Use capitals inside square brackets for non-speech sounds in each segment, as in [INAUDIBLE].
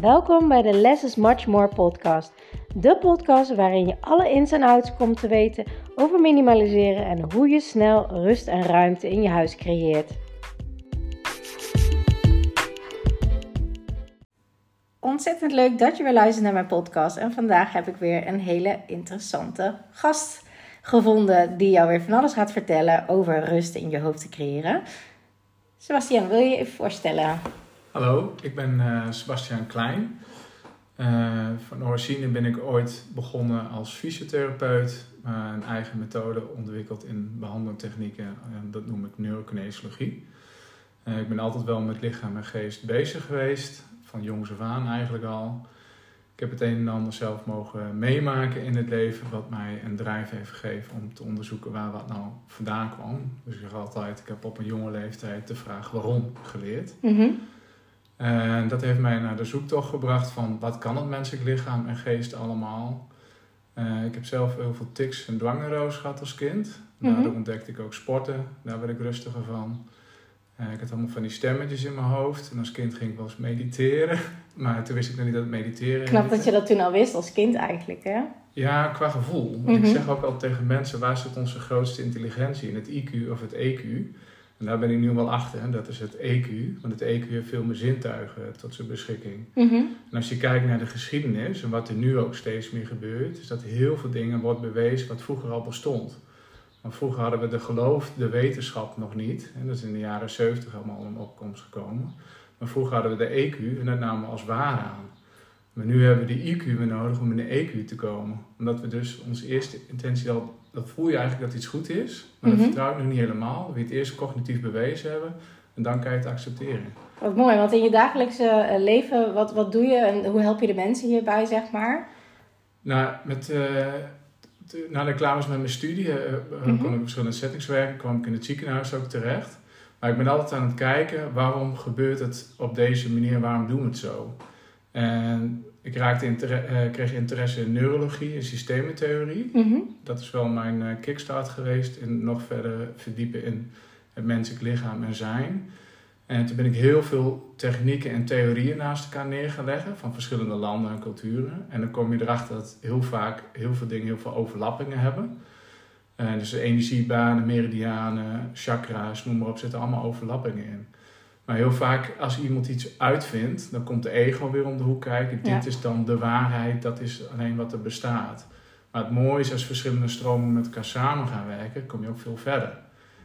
Welkom bij de Less is Much More podcast. De podcast waarin je alle ins en outs komt te weten over minimaliseren en hoe je snel rust en ruimte in je huis creëert. Ontzettend leuk dat je weer luistert naar mijn podcast. En vandaag heb ik weer een hele interessante gast gevonden die jou weer van alles gaat vertellen over rust in je hoofd te creëren. Sebastian, wil je je even voorstellen? Hallo, ik ben uh, Sebastian Klein. Uh, van origine ben ik ooit begonnen als fysiotherapeut, uh, een eigen methode ontwikkeld in behandeltechnieken en dat noem ik neurokinesiologie. ik ben altijd wel met lichaam en geest bezig geweest, van jongs af aan eigenlijk al. Ik heb het een en ander zelf mogen meemaken in het leven, wat mij een drijf heeft gegeven om te onderzoeken waar wat nou vandaan kwam. Dus ik zeg altijd, ik heb op een jonge leeftijd de vraag waarom geleerd. Mm en dat heeft mij naar de zoektocht gebracht van wat kan het menselijk lichaam en geest allemaal. Uh, ik heb zelf heel veel tics en dwangneurose gehad als kind. Mm Daardoor ontdekte ik ook sporten, daar werd ik rustiger van. Uh, ik had allemaal van die stemmetjes in mijn hoofd. En als kind ging ik wel eens mediteren. [LAUGHS] Maar toen wist ik nog niet dat het mediteren Knap dat je dat toen al wist als kind eigenlijk, hè? Ja, qua gevoel. Mm Ik mhm. zeg ook altijd tegen mensen, waar zit onze grootste intelligentie? In het IQ of het EQ? En daar ben ik nu wel achter, dat is het EQ. Want het EQ heeft veel meer zintuigen tot zijn beschikking. Mhm. En als je kijkt naar de geschiedenis en wat er nu ook steeds meer gebeurt, is dat heel veel dingen wordt bewezen wat vroeger al bestond. Want vroeger hadden we de geloof, de wetenschap nog niet. En dat is in de jaren 70 allemaal in opkomst gekomen. Maar vroeger hadden we de EQ en dat namen we als waar aan. Maar nu hebben we de IQ weer nodig om in de EQ te komen. Omdat we dus onze eerste intentie al dat voel je eigenlijk dat iets goed is, maar dat mhm. vertrouw ik nog niet helemaal. We het eerst cognitief bewezen hebben en dan kan je het accepteren. Wat mooi, want in je dagelijkse eh, leven, wat, wat doe je en hoe help je de mensen hierbij, zeg maar? Nou, met, uh, de, na de klaar was met mijn studie, uh, kon ik in verschillende settings werken, kwam ik in het ziekenhuis ook terecht. Maar ik ben altijd aan het kijken, waarom gebeurt het op deze manier, waarom doen we het zo? En ik raakte uh, kreeg interesse in neurologie en systementheorie. Mhm. Dat is wel mijn uh, kickstart geweest in nog verder verdiepen in het menselijk lichaam en zijn. En toen ben ik heel veel technieken en theorieën naast elkaar neergelegd van verschillende landen en culturen. En dan kom je erachter dat heel vaak heel veel dingen heel veel overlappingen hebben. Uh, dus energiebanen, meridianen, chakra's, noem maar op, zitten allemaal overlappingen in. Maar heel vaak als iemand iets uitvindt, dan komt de ego weer om de hoek kijken. Dit is dan de waarheid, dat is alleen wat er bestaat. Maar het mooie is als verschillende stromen met elkaar samen gaan werken, kom je ook veel verder.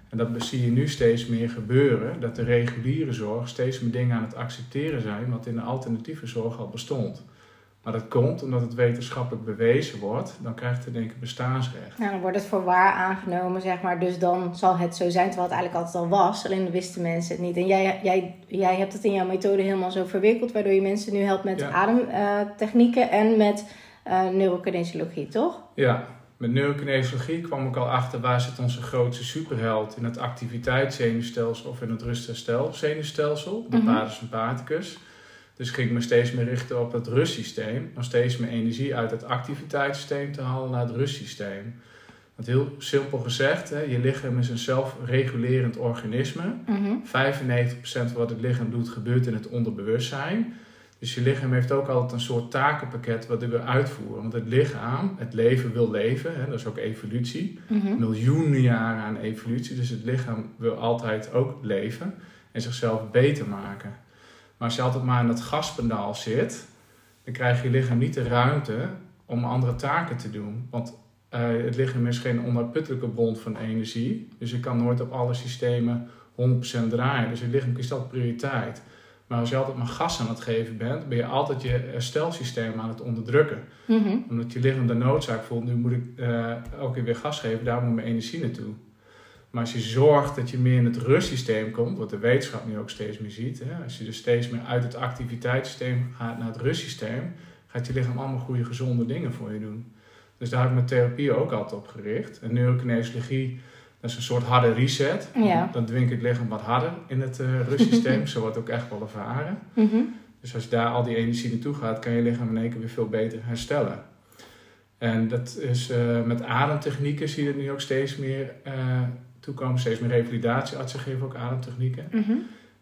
En dat zie je nu steeds meer gebeuren, dat de reguliere zorg steeds meer dingen aan het accepteren zijn wat in de alternatieve zorg al bestond. Maar dat komt omdat het wetenschappelijk bewezen wordt, dan krijgt het denk ik bestaansrecht. Dan wordt het voor waar aangenomen, zeg maar. Dus dan zal het zo zijn, terwijl het eigenlijk altijd al was. Alleen wisten mensen het niet. En jij, jij, jij hebt het in jouw methode helemaal zo verwikkeld, waardoor je mensen nu helpt met ademtechnieken en met uh, neurokinesiologie, toch? Ja, met neurokinesiologie kwam ik al achter waar zit onze grootste superheld in het activiteitszenuwstelsel of in het rustherstel zenuwstelsel, de mm -hmm. parasympathicus. Dus ging ik me steeds meer richten op het rustsysteem. Om steeds meer energie uit het activiteitssysteem te halen naar het rustsysteem. Want heel simpel gezegd, hè, je lichaam is een zelfregulerend organisme. Mm 95% van wat het lichaam doet gebeurt in het onderbewustzijn. Dus je lichaam heeft ook altijd een soort takenpakket wat het wil uitvoeren. Want het lichaam, het leven wil leven, hè, dat is ook evolutie. Mhm. Miljoenen jaren aan evolutie. Dus het lichaam wil altijd ook leven en zichzelf beter maken. Maar als je altijd maar in dat gaspendaal zit, dan krijg je lichaam niet de ruimte om andere taken te doen. Want uh, het lichaam is geen onuitputtelijke bron van energie. Dus je kan nooit op alle systemen 100% draaien. Dus het lichaam kiest altijd prioriteit. Maar als je altijd maar gas aan het geven bent, ben je altijd je herstelsysteem aan het onderdrukken. Mhm. Omdat je lichaam de noodzaak voelt, nu moet ik uh, elke keer weer gas geven, daar moet mijn energie naartoe. Maar als je zorgt dat je meer in het rustsysteem komt, wat de wetenschap nu ook steeds meer ziet, hè, als je dus steeds meer uit het activiteitssysteem gaat naar het rustsysteem, gaat je lichaam allemaal goede, gezonde dingen voor je doen. Dus daar heb ik mijn therapie ook altijd op gericht. En neurokinesiologie, dat is een soort harde reset. Ja. Dan dwing ik het lichaam wat harder in het uh, rustsysteem. [LAUGHS] Zo wordt ook echt wel ervaren. Mm Dus als je daar al die energie naartoe gaat, kan je lichaam in één keer weer veel beter herstellen. En dat is uh, met ademtechnieken zie je het nu ook steeds meer uh, toekomen. Steeds meer revalidatieartsen geven ook ademtechnieken. Mhm.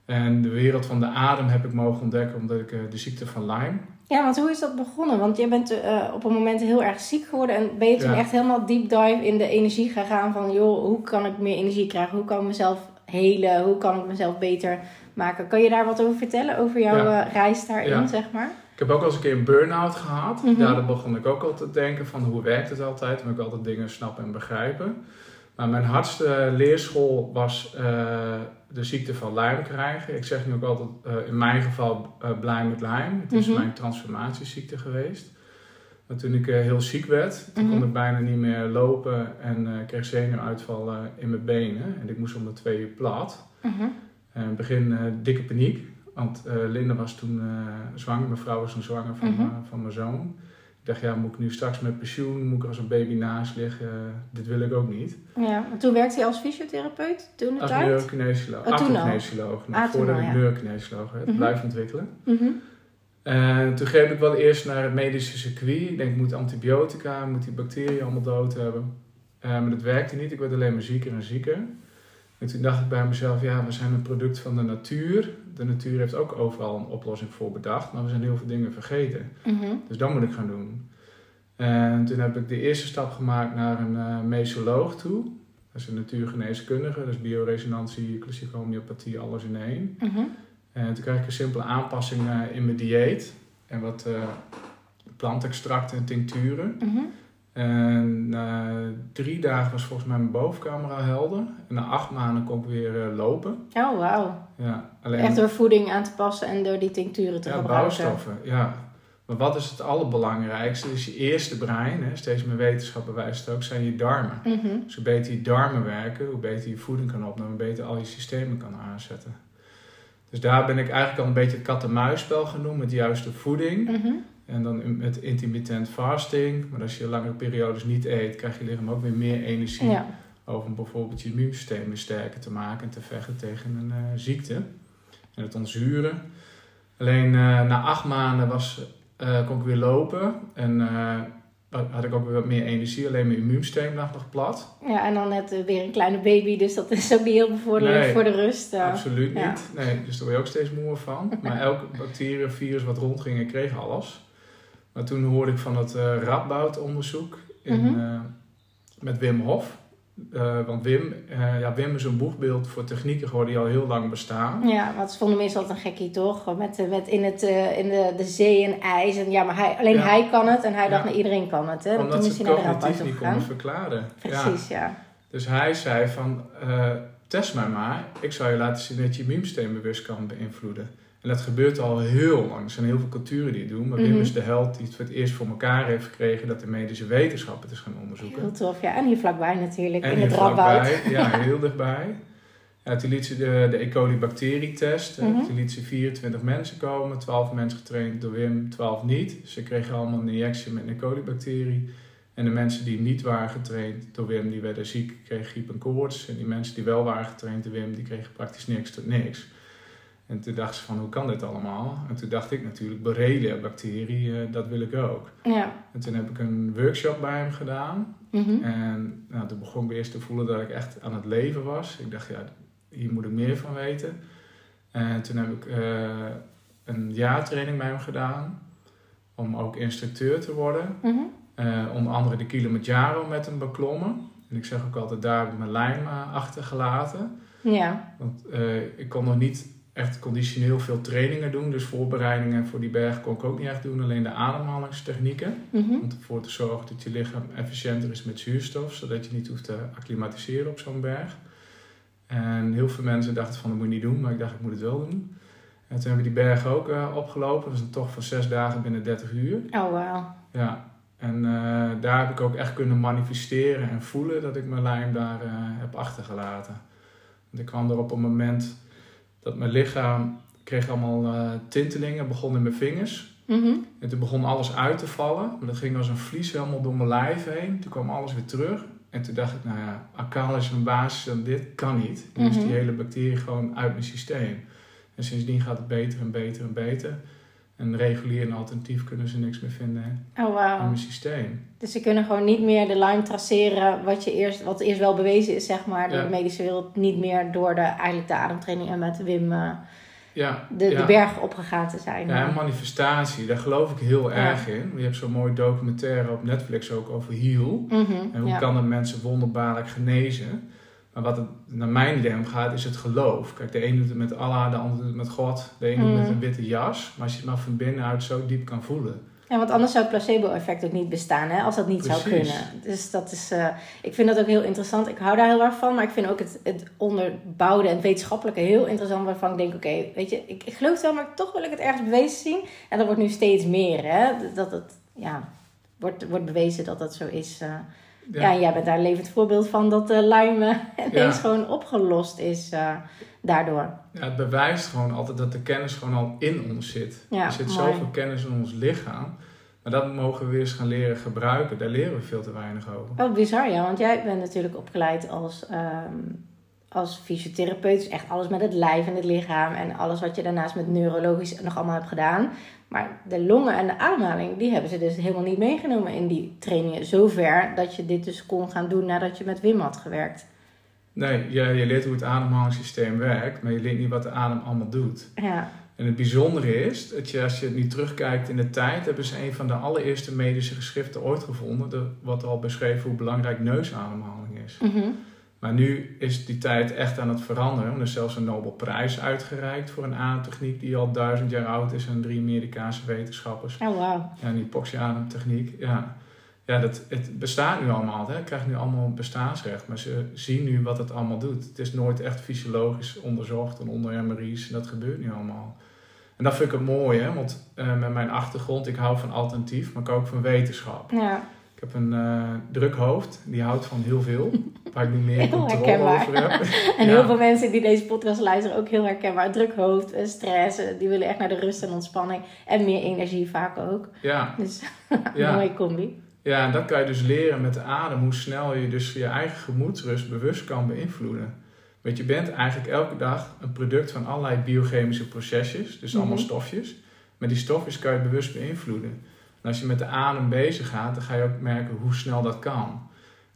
En de wereld van de adem heb ik mogen ontdekken omdat ik de ziekte van Lyme ja, want hoe is dat begonnen? Want je bent uh, op een moment heel erg ziek geworden. En ben je toen echt helemaal deep dive in de energie gegaan van... joh, hoe kan ik meer energie krijgen? Hoe kan ik mezelf helen? Hoe kan ik mezelf beter maken? Kan je daar wat over vertellen? Over jouw eh, reis daarin, zeg maar? Ik heb ook al eens een keer een burn-out gehad. Mm Daardoor begon ik ook al te denken van hoe werkt het altijd? Moet ik altijd dingen snappen en begrijpen. Maar mijn hardste leerschool was uh, de ziekte van Lyme krijgen. Ik zeg nu ook altijd, uh, in mijn geval uh, blij met Lyme. Het is mm -hmm. mijn transformatieziekte geweest. Maar toen ik heel ziek werd, toen mm -hmm. kon ik bijna niet meer lopen en kreeg zenuwuitval in mijn benen. En ik moest om de twee uur plat. Mm -hmm. Begin dikke paniek, want Linda was toen zwanger. Mijn vrouw was toen zwanger van, van mijn zoon dacht, ja, moet ik nu straks met pensioen, moet ik als een baby naast liggen? dit wil ik ook niet. Ja, maar toen werkte hij als fysiotherapeut toen het Als neurkinesioloog, oh, ah, voordat ik ja. neurkinesioloog werd, mm blijven ontwikkelen. Mm -hmm. En toen greep ik wel eerst naar het medische circuit. Ik denk, ik moet antibiotica, moet die bacteriën allemaal dood hebben. Uh, maar dat werkte niet, ik werd alleen maar zieker en zieker. En toen dacht ik bij mezelf, ja, we zijn een product van de natuur. De natuur heeft ook overal een oplossing voor bedacht, maar we zijn heel veel dingen vergeten. Mhm. Dus dat moet ik gaan doen. En toen heb ik de eerste stap gemaakt naar een uh, mesoloog toe. Dat is een natuurgeneeskundige, dus bioresonantie, klassieke homeopathie, alles in één. Mhm. En toen kreeg ik een simpele aanpassing uh, in mijn dieet en wat uh, plantextracten en tincturen. Mhm. En na drie dagen was volgens mij mijn bovenkamer al helder. En na acht maanden kon ik weer uh, lopen. Oh, wauw. Ja, alleen... Echt door voeding aan te passen en door die tincturen te ja, gebruiken. bouwstoffen, ja. Maar wat is het allerbelangrijkste? Dus je eerste brein, hè, steeds meer wetenschappen wijst het ook, zijn je darmen. Mm -hmm. Dus hoe beter je darmen werken, hoe beter je voeding kan opnemen, hoe beter al je systemen kan aanzetten. Dus daar ben ik eigenlijk al een beetje het kat-en-muisspel genoemd met de juiste voeding. Mm -hmm. En dan met intermittent fasting. Maar als je langere periodes niet eet, krijg je lichaam ook weer meer energie. Ja. Over bijvoorbeeld je immuunsysteem weer sterker te maken en te vechten tegen een uh, ziekte. En het ontzuren. Alleen uh, na acht maanden was, uh, kon ik weer lopen. En had ik ook weer wat meer energie. Alleen mijn immuunsysteem lag nog plat. Ja, en dan net weer een kleine baby. Dus dat is ook niet heel bevorderlijk voor de rust. Absoluut niet. Nee, dus daar word je ook steeds moe van. [LAUGHS] maar elke bacterie virus wat rondging, kreeg alles. Maar toen hoorde ik van het uh, Radboud-onderzoek mm uh, met Wim Hof. Uh, want Wim, ja, Wim is een boegbeeld voor technieken geworden die al heel lang bestaan. Ja, want ze vonden mensen altijd een gekkie toch? Met, met in, het, in de, de zee en ijs. En, ja, maar hij, alleen hij kan het en hij dacht, nou, iedereen kan het. Hè? Omdat toen ze het cognitief niet konden verklaren. Precies, ja. Dus hij zei van, test mij maar. Ik zal je laten zien dat je immuunsysteem bewust kan beïnvloeden. En dat gebeurt al heel lang. Er zijn heel veel culturen die het doen. Maar Wim mhm. is de held die het voor het eerst voor elkaar heeft gekregen dat de medische wetenschappen het is gaan onderzoeken. Heel tof, ja. En hier vlakbij natuurlijk, en in het Radboud. [LAUGHS] Ja, heel dichtbij. Ja, toen liet ze de, de E. coli bacterietest. Mm -hmm. Toen liet ze 24 mensen komen. 12 mensen getraind door Wim, 12 niet. Ze kregen allemaal een injectie met een E. coli bacterie. En de mensen die niet waren getraind door Wim, die werden ziek, kregen griep en koorts. En die mensen die wel waren getraind door Wim, die kregen praktisch niks tot niks. En toen dacht ze van, hoe kan dit allemaal? En toen dacht ik natuurlijk, Borrelia-bacterie, uh, dat wil ik ook. Ja. En toen heb ik een workshop bij hem gedaan. Mm En nou, toen begon ik eerst te voelen dat ik echt aan het leven was. Ik dacht, ja, hier moet ik meer van weten. En toen heb ik uh, een jaartraining bij hem gedaan. Om ook instructeur te worden. Mm -hmm. uh, onder andere de Kilimanjaro met hem beklommen. En ik zeg ook altijd, daar heb ik mijn lijm achtergelaten. Ja. Want ik kon nog niet echt conditioneel veel trainingen doen. Dus voorbereidingen voor die berg kon ik ook niet echt doen. Alleen de ademhalingstechnieken. Mhm. Om ervoor te zorgen dat je lichaam efficiënter is met zuurstof. Zodat je niet hoeft te acclimatiseren op zo'n berg. En heel veel mensen dachten van dat moet je niet doen. Maar ik dacht ik moet het wel doen. En toen hebben we die berg ook uh, opgelopen. Dat is een tocht van zes dagen binnen 30 uur. Oh wow. Ja. En uh, daar heb ik ook echt kunnen manifesteren en voelen dat ik mijn lijm daar uh, heb achtergelaten. Want ik kwam er op een moment dat mijn lichaam kreeg allemaal uh, tintelingen, begon in mijn vingers. Mm En toen begon alles uit te vallen. Dat ging als een vlies helemaal door mijn lijf heen. Toen kwam alles weer terug. En toen dacht ik, nou ja, alkaal is een basis van dit kan niet. Nu is die mhm. hele bacterie gewoon uit mijn systeem. En sindsdien gaat het beter en beter en beter. En regulier en alternatief kunnen ze niks meer vinden oh, in wow. mijn systeem. Dus ze kunnen gewoon niet meer de Lyme traceren wat, je eerst, wat eerst wel bewezen is, zeg maar, door Ja. de medische wereld. Niet meer door de, eigenlijk de ademtraining en met Wim eh, Ja, de, ja. de berg opgegaan te zijn. Ja, en manifestatie, daar geloof ik heel erg in. Je hebt zo'n mooi documentaire op Netflix ook over Heal. Mhm, En hoe kan dat mensen wonderbaarlijk genezen? Maar wat het naar mijn idee om gaat, is het geloof. Kijk, de ene doet het met Allah, de ander doet het met God. De ene doet het met Mhm. een witte jas. Maar als je het maar van binnenuit zo diep kan voelen. Ja, want anders zou het placebo-effect ook niet bestaan, hè, als dat niet zou kunnen. Dus dat is, eh, ik vind dat ook heel interessant. Ik hou daar heel erg van, maar ik vind ook het, het onderbouwde en wetenschappelijke heel interessant. Waarvan ik denk, oké, weet je, ik, ik geloof het wel, maar toch wil ik het ergens bewezen zien. En dat wordt nu steeds meer, hè. Dat het, ja, wordt, wordt bewezen dat dat zo is. eh. Ja. en jij bent daar een levend voorbeeld van dat de Lyme eh, [LAUGHS] ineens Ja. gewoon opgelost is eh, daardoor. Ja, het bewijst gewoon altijd dat de kennis gewoon al in ons zit. Ja, er zit mooi. zoveel kennis in ons lichaam. Maar dat mogen we weer eens gaan leren gebruiken. Daar leren we veel te weinig over. Wel bizar, ja, want jij bent natuurlijk opgeleid als, ehm, als fysiotherapeut. Dus echt alles met het lijf en het lichaam. En alles wat je daarnaast met neurologisch nog allemaal hebt gedaan. Maar de longen en de ademhaling, die hebben ze dus helemaal niet meegenomen in die trainingen. Zover dat je dit dus kon gaan doen nadat je met Wim had gewerkt. Nee, je, je leert hoe het ademhalingssysteem werkt. Maar je leert niet wat de adem allemaal doet. Ja, En het bijzondere is dat je, als je nu terugkijkt in de tijd, hebben ze een van de allereerste medische geschriften ooit gevonden. De, wat al beschreven hoe belangrijk neusademhaling is. mhm. Maar nu is die tijd echt aan het veranderen. Er is zelfs een Nobelprijs uitgereikt voor een ademtechniek die al duizend jaar oud is aan drie Amerikaanse wetenschappers. oh wauw. Ja, een hypoxie-ademtechniek. Ja, ja dat, het bestaat nu allemaal. Hè. Het krijgt nu allemaal bestaansrecht. Maar ze zien nu wat het allemaal doet. Het is nooit echt fysiologisch onderzocht en onder MRI's. En dat gebeurt nu allemaal. En dat vind ik het mooie, hè? want eh, met mijn achtergrond, ik hou van alternatief, maar ik hou ook van wetenschap. Ja, Ik heb een eh, druk hoofd, die houdt van heel veel, [LAUGHS] waar ik nu meer Heel controle herkenbaar. over heb. [LAUGHS] en Ja. heel veel mensen die deze podcast luisteren ook heel herkenbaar. Druk hoofd, eh, stress, eh, die willen echt naar de rust en ontspanning. En meer energie vaak ook. Ja, Dus [LAUGHS] ja. mooie combi. ja, en dat kan je dus leren met de adem, hoe snel je dus je eigen gemoedsrust bewust kan beïnvloeden. Want je bent eigenlijk elke dag een product van allerlei biochemische procesjes, dus allemaal Mhm. stofjes. Maar die stofjes kan je bewust beïnvloeden. En als je met de adem bezig gaat, dan ga je ook merken hoe snel dat kan.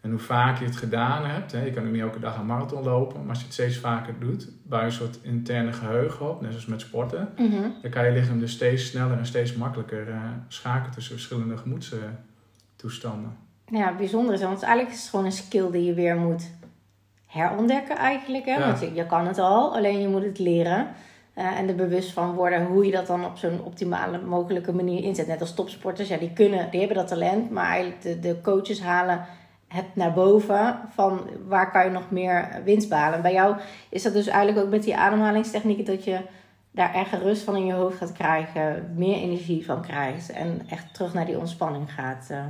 En hoe vaak je het gedaan hebt. Hè, je kan ook niet elke dag een marathon lopen, maar als je het steeds vaker doet, bouw je een soort interne geheugen op, net zoals met sporten. Mhm. Dan kan je lichaam dus steeds sneller en steeds makkelijker eh, schakelen tussen verschillende gemoedstoestanden. Ja, bijzonder is. Want eigenlijk is het gewoon een skill die je weer moet herontdekken eigenlijk. Hè? Ja. Want je, je kan het al, alleen je moet het leren. Eh, en er bewust van worden hoe je dat dan op zo'n optimale mogelijke manier inzet. Net als topsporters, ja, die kunnen, die hebben dat talent. Maar eigenlijk de, de coaches halen het naar boven van waar kan je nog meer winst behalen. Bij jou is dat dus eigenlijk ook met die ademhalingstechnieken dat je daar echt rust van in je hoofd gaat krijgen. Meer energie van krijgt. En echt terug naar die ontspanning gaat. eh.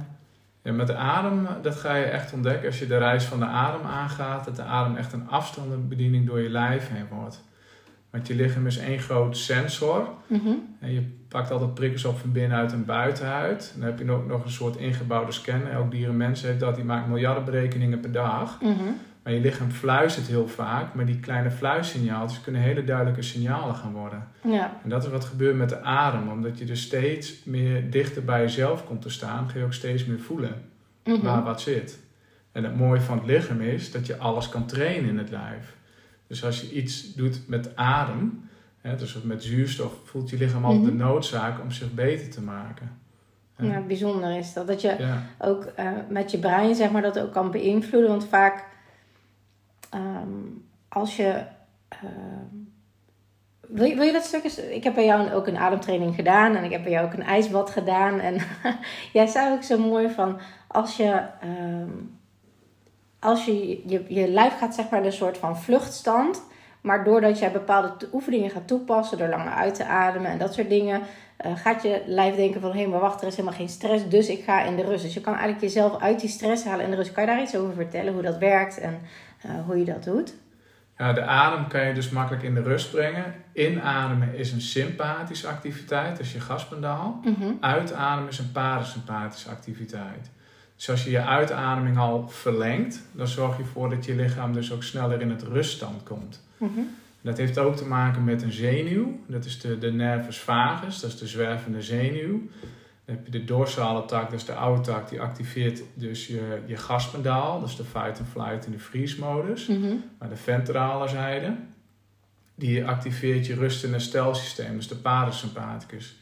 Ja, met de adem, dat ga je echt ontdekken als je de reis van de adem aangaat. Dat de adem echt een afstandenbediening door je lijf heen wordt. Want je lichaam is één groot sensor. Mhm. En je pakt altijd prikkels op van binnenuit en buitenuit. Dan heb je ook nog een soort ingebouwde scan. Elk dier en mens heeft dat. Die maakt miljarden berekeningen per dag. Mhm. Maar je lichaam fluistert heel vaak. Maar die kleine fluissignaaltjes kunnen hele duidelijke signalen gaan worden. Ja. En dat is wat gebeurt met de adem. Omdat je dus steeds meer dichter bij jezelf komt te staan, ga je ook steeds meer voelen Mhm. waar wat zit. En het mooie van het lichaam is dat je alles kan trainen in het lijf. Dus als je iets doet met adem, hè, dus met zuurstof, voelt je lichaam altijd Mhm. de noodzaak om zich beter te maken. Ja, bijzonder is dat. Dat je Ja. ook eh, met je brein zeg maar, dat ook kan beïnvloeden. Want vaak ehm, als je... ehm, wil, je, wil je dat stuk eens... Ik heb bij jou ook een ademtraining gedaan. En ik heb bij jou ook een ijsbad gedaan. En [LAUGHS] jij zei ook zo mooi van... Als je... ehm, als je, je, je lijf gaat zeg maar in een soort van vluchtstand... Maar doordat jij bepaalde oefeningen gaat toepassen, door langer uit te ademen en dat soort dingen, eh, gaat je lijf denken van hé, hey, maar wacht, er is helemaal geen stress, dus ik ga in de rust. Dus je kan eigenlijk jezelf uit die stress halen in de rust. Kan je daar iets over vertellen, hoe dat werkt en eh, hoe je dat doet? Ja, de adem kan je dus makkelijk in de rust brengen. Inademen is een sympathische activiteit, dus je gaspedaal. Mhm. Uitademen is een parasympathische activiteit. Dus als je je uitademing al verlengt, dan zorg je ervoor dat je lichaam dus ook sneller in het ruststand komt. Mhm. Dat heeft ook te maken met een zenuw. Dat is de, de nervus vagus, dat is de zwervende zenuw. Dan heb je de dorsale tak, dat is de oude tak, die activeert dus je, je gaspedaal. Dat is de fight and flight in de freeze modus. Mhm. Maar de ventrale zijde, die activeert je rust- en herstelsysteem, dus de parasympathicus.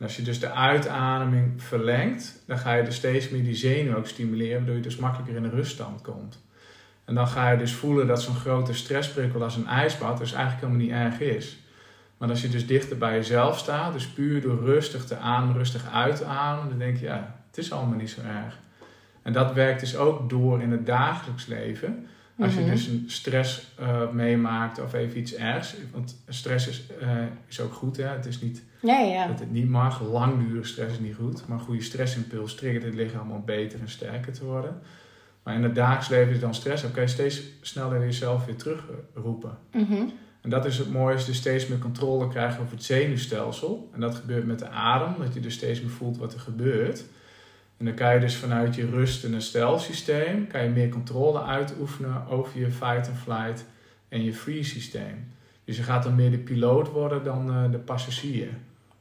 Als je dus de uitademing verlengt, dan ga je dus steeds meer die zenuw ook stimuleren, waardoor je dus makkelijker in de ruststand komt. En dan ga je dus voelen dat zo'n grote stressprikkel als een ijsbad dus eigenlijk helemaal niet erg is. Maar als je dus dichter bij jezelf staat, dus puur door rustig te ademen, rustig uit te ademen, dan denk je, ja, het is allemaal niet zo erg. En dat werkt dus ook door in het dagelijks leven. Als je Mhm. dus een stress eh, meemaakt of even iets ergs. Want stress is, eh, is ook goed. Hè? Het is niet Ja, ja. dat het niet mag. Langdurige stress is niet goed. Maar een goede stressimpuls triggert het lichaam om beter en sterker te worden. Maar in het dagelijks leven is dan stress. Dan kan je steeds sneller jezelf weer terugroepen. Mhm. En dat is het mooie, is dus steeds meer controle krijgen over het zenuwstelsel. En dat gebeurt met de adem, dat je dus steeds meer voelt wat er gebeurt. En dan kan je dus vanuit je rust- en herstelsysteem, kan je meer controle uitoefenen over je fight and flight en je free systeem. Dus je gaat dan meer de piloot worden dan eh, de passagier.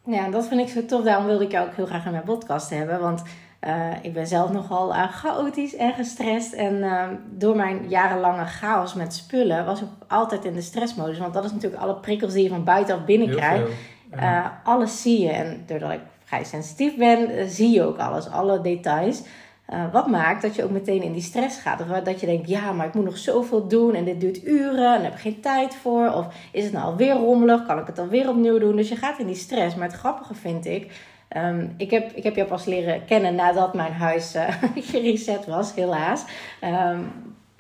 Ja, dat vind ik zo tof. Daarom wilde ik jou ook heel graag in mijn podcast hebben. Want eh, ik ben zelf nogal eh, chaotisch en gestrest. En eh, door mijn jarenlange chaos met spullen was ik altijd in de stressmodus. Want dat is natuurlijk alle prikkels die je van buitenaf binnenkrijgt. Ja. Eh, alles zie je. En doordat ik vrij sensitief ben, eh, zie je ook alles, alle details. Eh, wat maakt dat je ook meteen in die stress gaat. Of dat je denkt, ja, maar ik moet nog zoveel doen en dit duurt uren en heb ik geen tijd voor. Of is het nou alweer rommelig, kan ik het alweer opnieuw doen? Dus je gaat in die stress. Maar het grappige vind ik, ehm, ik, heb, ik heb jou pas leren kennen nadat mijn huis eh, [LAUGHS] gereset was, helaas. Ehm,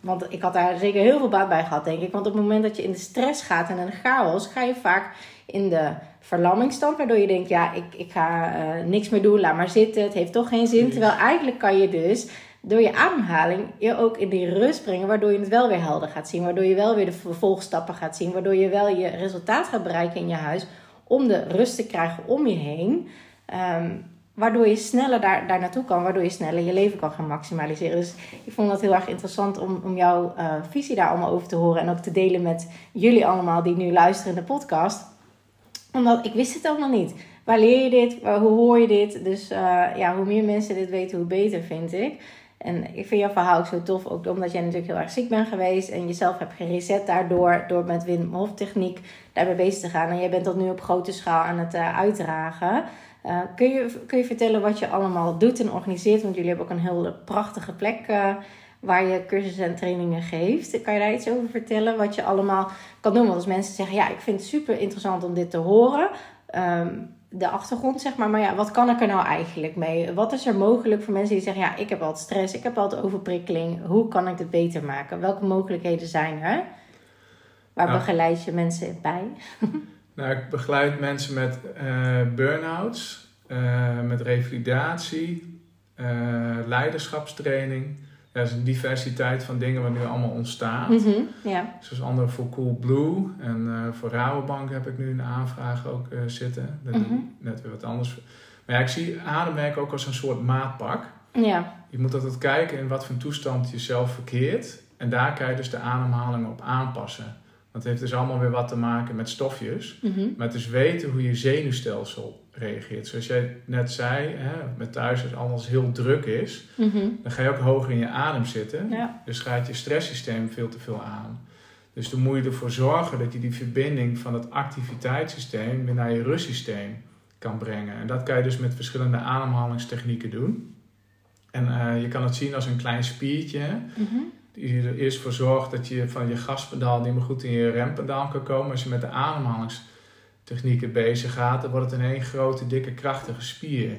want ik had daar zeker heel veel baat bij gehad, denk ik. Want op het moment dat je in de stress gaat en in de chaos, ga je vaak in de verlammingstand. Waardoor je denkt, ja, ik, ik ga eh, niks meer doen, laat maar zitten. Het heeft toch geen zin. Terwijl eigenlijk kan je dus door je ademhaling je ook in die rust brengen. Waardoor je het wel weer helder gaat zien. Waardoor je wel weer de vervolgstappen gaat zien. Waardoor je wel je resultaat gaat bereiken in je huis. Om de rust te krijgen om je heen. Ehm, waardoor je sneller daar, daar naartoe kan. Waardoor je sneller je leven kan gaan maximaliseren. Dus ik vond dat heel erg interessant om, om jouw eh, visie daar allemaal over te horen. En ook te delen met jullie allemaal die nu luisteren in de podcast. Omdat ik wist het allemaal niet. Waar leer je dit? Hoe hoor je dit? Dus eh, ja, hoe meer mensen dit weten, hoe beter vind ik. En ik vind jouw verhaal ook zo tof. Ook omdat jij natuurlijk heel erg ziek bent geweest. En jezelf hebt gereset daardoor. Door met Wim Hof techniek daarmee bezig te gaan. En jij bent dat nu op grote schaal aan het eh, uitdragen. Eh, kun, je, kun je vertellen wat je allemaal doet en organiseert? Want jullie hebben ook een hele prachtige plek eh, waar je cursussen en trainingen geeft. Kan je daar iets over vertellen? Wat je allemaal kan doen? Want als mensen zeggen, ja, ik vind het super interessant om dit te horen. Ehm, de achtergrond, zeg maar. Maar ja, wat kan ik er nou eigenlijk mee? Wat is er mogelijk voor mensen die zeggen, ja, ik heb altijd stress, ik heb altijd overprikkeling. Hoe kan ik het beter maken? Welke mogelijkheden zijn er? Waar Nou. begeleid je mensen bij? [LAUGHS] Nou, ik begeleid mensen met eh burn-outs, eh, met revalidatie, eh, leiderschapstraining. Er is een diversiteit van dingen wat nu allemaal ontstaat. Ja. Zoals andere voor Coolblue en voor Rabobank heb ik nu een aanvraag ook zitten. Dat Mhm. net weer wat anders. Maar ja, ik zie ademwerk ook als een soort maatpak. Ja. Je moet altijd kijken in wat voor toestand je zelf verkeert. En daar kan je dus de ademhaling op aanpassen. Het heeft dus allemaal weer wat te maken met stofjes. Mhm. Maar het is weten hoe je zenuwstelsel reageert. Zoals jij net zei, hè, met thuis als alles heel druk is, Mhm. dan ga je ook hoger in je adem zitten. Ja. Dus gaat je stresssysteem veel te veel aan. Dus dan moet je ervoor zorgen dat je die verbinding van het activiteitssysteem weer naar je rustsysteem kan brengen. En dat kan je dus met verschillende ademhalingstechnieken doen. En eh, je kan het zien als een klein spiertje. Die er eerst voor zorgt dat je van je gaspedaal niet meer goed in je rempedaal kan komen. Als je met de ademhalingstechnieken bezig gaat, dan wordt het in één grote, dikke, krachtige spier.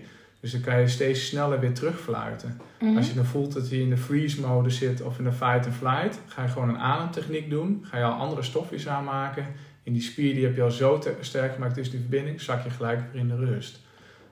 Dus dan kan je steeds sneller weer terugfluiten. Mhm. Als je dan voelt dat je in de freeze mode zit of in de fight and flight, ga je gewoon een ademtechniek doen. Ga je al andere stofjes aanmaken. In die spier die heb je al zo te- sterk gemaakt, dus die verbinding, zak je gelijk weer in de rust.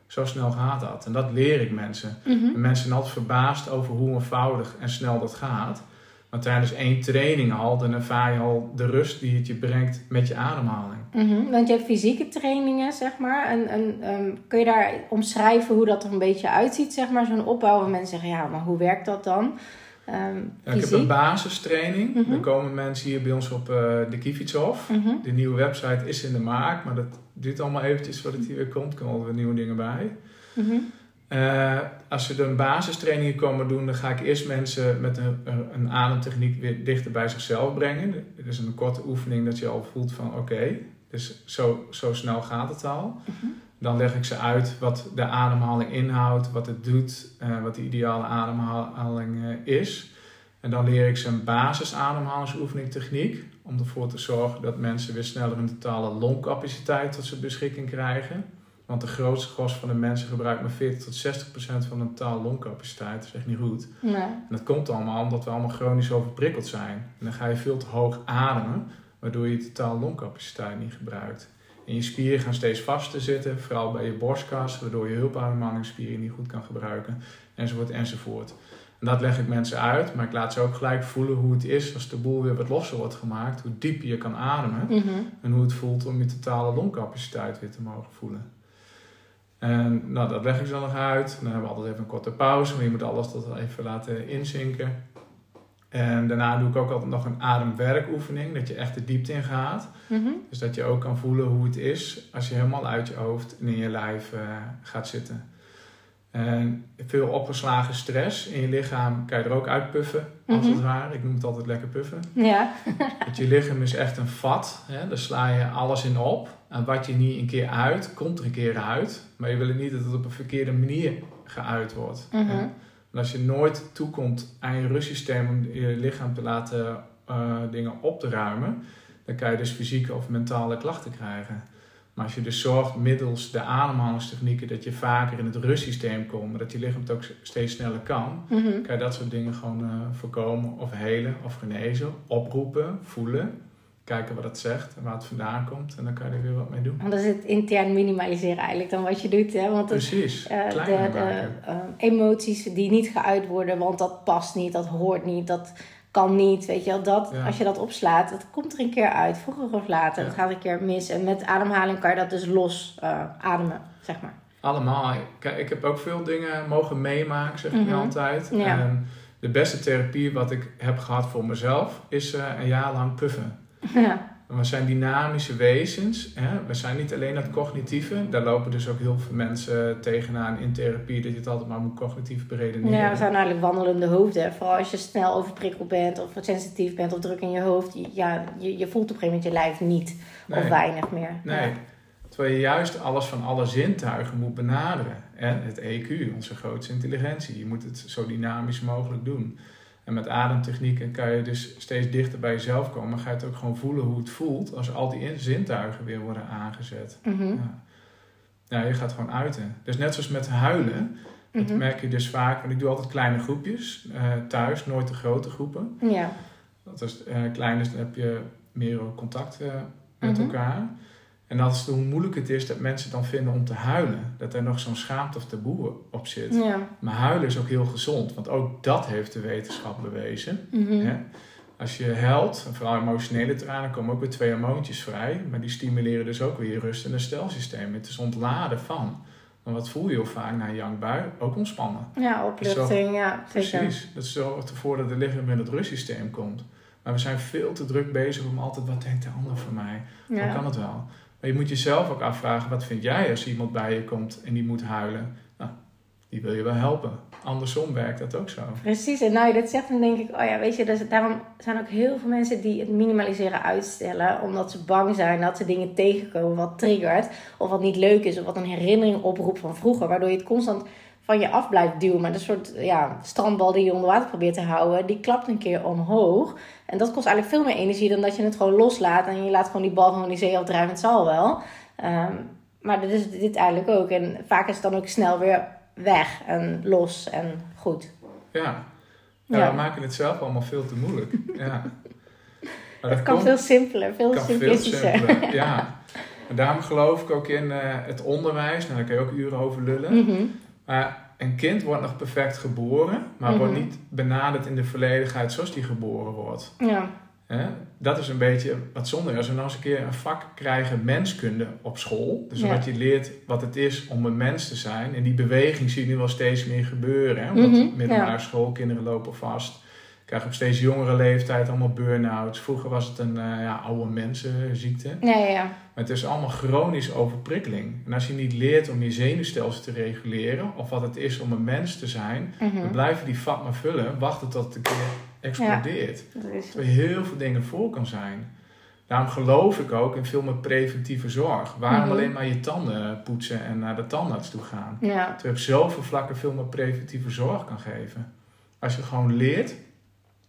Zo snel gaat dat. En dat leer ik mensen. Mhm. En mensen zijn altijd verbaasd over hoe eenvoudig en snel dat gaat. Maar tijdens één training al, dan ervaar je al de rust die het je brengt met je ademhaling. Mhm, Want je hebt fysieke trainingen, zeg maar. En, en ehm, kun je daar omschrijven hoe dat er een beetje uitziet, zeg maar? Zo'n opbouw waar mensen zeggen, ja, maar hoe werkt dat dan? Um, ja, ik heb een basistraining. Mm Dan komen mensen hier bij ons op uh, de Kiefietshof. Mhm. De nieuwe website is in de maak, maar dat duurt allemaal eventjes voordat die weer komt. Er komen weer nieuwe dingen bij. Mhm. Uh, als ze een basistraining komen doen, dan ga ik eerst mensen met een, een ademtechniek weer dichter bij zichzelf brengen. Het is een korte oefening dat je al voelt van oké, dus zo, zo snel gaat het al. Mhm. Dan leg ik ze uit wat de ademhaling inhoudt, wat het doet, uh, wat de ideale ademhaling uh, is. En dan leer ik ze een basisademhalingsoefening techniek om ervoor te zorgen dat mensen weer sneller een totale longcapaciteit tot zijn beschikking krijgen. Want de grootste gros van de mensen gebruikt maar 40 tot 60 procent van de totale longcapaciteit. Dat is echt niet goed. Nee. En dat komt allemaal omdat we allemaal chronisch overprikkeld zijn. En dan ga je veel te hoog ademen, waardoor je totale longcapaciteit niet gebruikt. En je spieren gaan steeds vaster zitten, vooral bij je borstkas, waardoor je hulpademhalingsspieren niet goed kan gebruiken, enzovoort, enzovoort. En dat leg ik mensen uit, maar ik laat ze ook gelijk voelen hoe het is als de boel weer wat losser wordt gemaakt, hoe diep je kan ademen mhm. en hoe het voelt om je totale longcapaciteit weer te mogen voelen. En nou, dat leg ik zo nog uit. Dan hebben we altijd even een korte pauze, maar je moet alles tot even laten inzinken. En daarna doe ik ook altijd nog een ademwerkoefening, dat je echt de diepte in gaat. Mhm. Dus dat je ook kan voelen hoe het is als je helemaal uit je hoofd en in je lijf uh, gaat zitten. En veel opgeslagen stress in je lichaam kan je er ook uitpuffen, als mhm. het ware. Ik noem het altijd lekker puffen. Ja. [LAUGHS] Want je lichaam is echt een vat, hè? daar sla je alles in op. En wat je niet een keer uit, komt er een keer uit. Maar je wil niet dat het op een verkeerde manier geuit wordt. Mm -hmm. En als je nooit toekomt aan je rustsysteem om je lichaam te laten uh, dingen op te ruimen, dan kan je dus fysieke of mentale klachten krijgen. Maar als je dus zorgt middels de ademhalingstechnieken dat je vaker in het rustsysteem komt, dat je lichaam het ook steeds sneller kan, mhm. kan je dat soort dingen gewoon uh, voorkomen of helen of genezen, oproepen, voelen kijken wat het zegt en waar het vandaan komt. En dan kan je er weer wat mee doen. Want dat is het intern minimaliseren eigenlijk dan wat je doet. Hè? Want Precies, uh, de, de uh, emoties die niet geuit worden, want dat past niet, dat hoort niet, dat kan niet. Weet je wel, dat, als je dat opslaat, dat komt er een keer uit, vroeger of later. Ja. Dat gaat een keer mis. En met ademhaling kan je dat dus los uh, ademen, zeg maar. Allemaal. Kijk, ik heb ook veel dingen mogen meemaken, zeg ik mm -hmm. altijd. En de beste therapie wat ik heb gehad voor mezelf is een jaar lang puffen. [LAUGHS] Ja. We zijn dynamische wezens. Hè? We zijn niet alleen het cognitieve. Daar lopen dus ook heel veel mensen tegenaan in therapie. Dat je het altijd maar moet cognitief beredeneren. Ja, we zijn eigenlijk wandelende hoofden. Vooral als je snel overprikkeld bent of sensitief bent of druk in je hoofd. Ja, je, je voelt op een gegeven moment je lijf niet. Of weinig meer. Nee. Terwijl je juist alles van alle zintuigen moet benaderen. En het EQ, onze grootste intelligentie. Je moet het zo dynamisch mogelijk doen. En met ademtechnieken kan je dus steeds dichter bij jezelf komen. Maar ga je het ook gewoon voelen hoe het voelt als al die zintuigen weer worden aangezet. Mhm. ja. ja. je gaat gewoon uiten. Dus net zoals met huilen. Dat mhm. merk je dus vaak. Want ik doe altijd kleine groepjes uh, thuis, nooit de grote groepen. Ja. Dat is uh, klein, dus dan heb je meer contact uh, met mhm. elkaar. En dat is hoe moeilijk het is dat mensen dan vinden om te huilen. Dat er nog zo'n schaamte of taboe op zit. Ja. Maar huilen is ook heel gezond, want ook dat heeft de wetenschap bewezen. Mhm. hè? Als je huilt, vooral emotionele tranen, komen ook weer twee hormoontjes vrij. Maar die stimuleren dus ook weer je rust- en herstelsysteem. Het is ontladen van. Maar wat voel je heel vaak na een jankbui? Ook ontspannen. Ja, opluchting, ja. Zeker. Precies. Dat zorgt ervoor dat de lichaam in het rustsysteem komt. Maar we zijn veel te druk bezig om altijd, wat denkt de ander van mij? Ja. Hoe kan het wel? Maar je moet jezelf ook afvragen, wat vind jij als iemand bij je komt en die moet huilen? Nou, die wil je wel helpen. Andersom werkt dat ook zo. Precies, en nou je dat zegt, dan denk ik, oh ja, weet je, dus daarom zijn ook heel veel mensen die het minimaliseren uitstellen, omdat ze bang zijn dat ze dingen tegenkomen wat triggert, of wat niet leuk is, of wat een herinnering oproept van vroeger, waardoor je het constant van je af blijft duwen. Maar een soort ja, strandbal die je onder water probeert te houden, die klapt een keer omhoog. En dat kost eigenlijk veel meer energie dan dat je het gewoon loslaat. En je laat gewoon die bal gewoon die zee afdrijven, het zal wel. Um, maar dat is dit eigenlijk ook. En vaak is het dan ook snel weer weg en los en goed. Ja, ja, we maken het zelf allemaal veel te moeilijk. [LAUGHS] ja. Maar het kan veel simpeler, veel simplistischer. ja. En daarom geloof ik ook in uh, het onderwijs. Nou, daar kan je ook uren over lullen. Mm -hmm. Maar een kind wordt nog perfect geboren, maar wordt mhm. niet benaderd in de volledigheid zoals die geboren wordt. Ja. Dat is een beetje wat zonde Als we nou eens een keer een vak krijgen, menskunde op school. Dus wat je leert wat het is om een mens te zijn. En die beweging zie je nu wel steeds meer gebeuren. Hè? Mm -hmm. middelbare schoolkinderen lopen vast. Krijgen op steeds jongere leeftijd allemaal burn-outs. Vroeger was het een uh, ja, oude mensenziekte. Ja. Maar het is allemaal chronisch overprikkeling. En als je niet leert om je zenuwstelsel te reguleren, of wat het is om een mens te zijn, Mhm. dan blijven die vat maar vullen, wachten tot het een keer explodeert. Dat is Terwijl heel veel dingen voor kan zijn. Daarom geloof ik ook in veel meer preventieve zorg. Waarom Mhm. alleen maar je tanden poetsen en naar de tandarts toe gaan? Ja, Terwijl je op zoveel vlakken veel meer preventieve zorg kan geven. Als je gewoon leert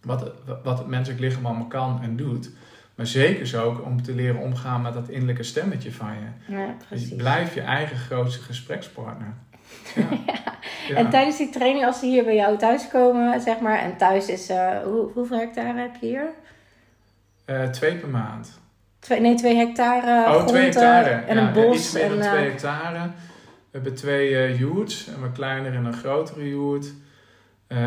wat, het- wat het menselijk lichaam allemaal kan en doet. Maar zeker zo ook om te leren omgaan met dat innerlijke stemmetje van je. ja Dus precies. blijf je eigen grootste gesprekspartner. [LAUGHS] Ja. Ja. En tijdens die training, als ze hier bij jou thuis komen, zeg maar, en thuis is, eh, hoe, hoeveel hectare heb je hier? Eh, twee per maand. Twee, nee, twee hectare oh, grond twee hectare. en ja, een bos. Iets meer en, dan eh, twee hectare. We hebben twee yurts, een wat kleiner en een grotere yurt. Eh,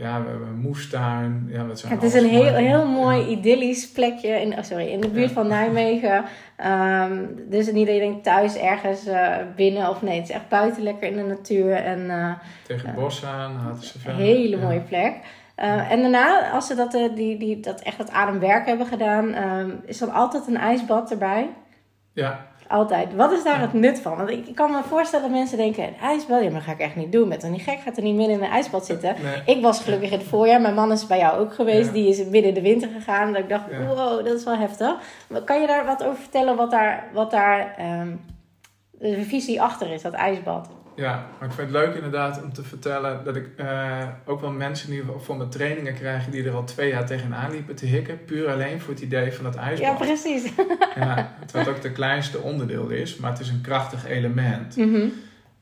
ja, we hebben een moestuin. Ja, zijn het is een heel, heel mooi Ja. idyllisch plekje in, oh, sorry, in de buurt Ja. van Nijmegen. Ehm, dus niet dat je denkt thuis ergens eh, binnen of nee, het is echt buiten lekker in de natuur. En eh, Tegen het bos aan, ze een hele mooie plek. En daarna, als ze dat, die, die, dat echt dat ademwerk hebben gedaan, ehm, is dan altijd een ijsbad erbij. Ja, Altijd. Wat is daar het nut van? Want ik, kan me voorstellen dat mensen denken, een ijsbad, ja, maar dat ga ik echt niet doen. Met toch niet gek, gaat er niet midden in een ijsbad zitten. nee. Ik was gelukkig in het voorjaar. Mijn man is bij jou ook geweest. Ja. Die is midden de winter gegaan. Dat ik dacht, Ja. wow, dat is wel heftig. Maar Kan je daar wat over vertellen? Wat daar, wat daar ehm, de visie achter is, dat ijsbad? Ja, maar ik vind het leuk inderdaad om te vertellen dat ik eh, ook wel mensen die voor mijn trainingen krijgen die er al twee jaar tegenaan liepen te hikken. Puur alleen voor het idee van dat Ja, ijsbad. precies. [LAUGHS] Ja, het ook de kleinste onderdeel is, maar het is een krachtig element.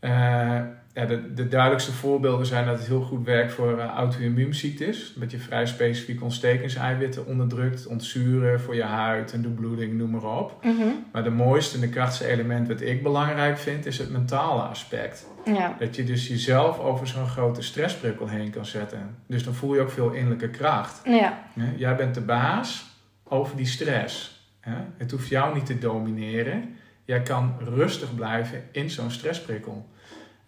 Eh, ja, de, de duidelijkste voorbeelden zijn dat het heel goed werkt voor uh, auto-immuunziektes. Dat je vrij specifiek ontstekingseiwitten onderdrukt, ontzuren voor je huid en de bloeding, noem maar op. Mhm. Maar de mooiste en de krachtigste element wat ik belangrijk vind, is het mentale aspect. Ja. Dat je dus jezelf over zo'n grote stressprikkel heen kan zetten. Dus dan voel je ook veel innerlijke kracht. Ja. Jij bent de baas over die stress. Het hoeft jou niet te domineren. Jij kan rustig blijven in zo'n stressprikkel.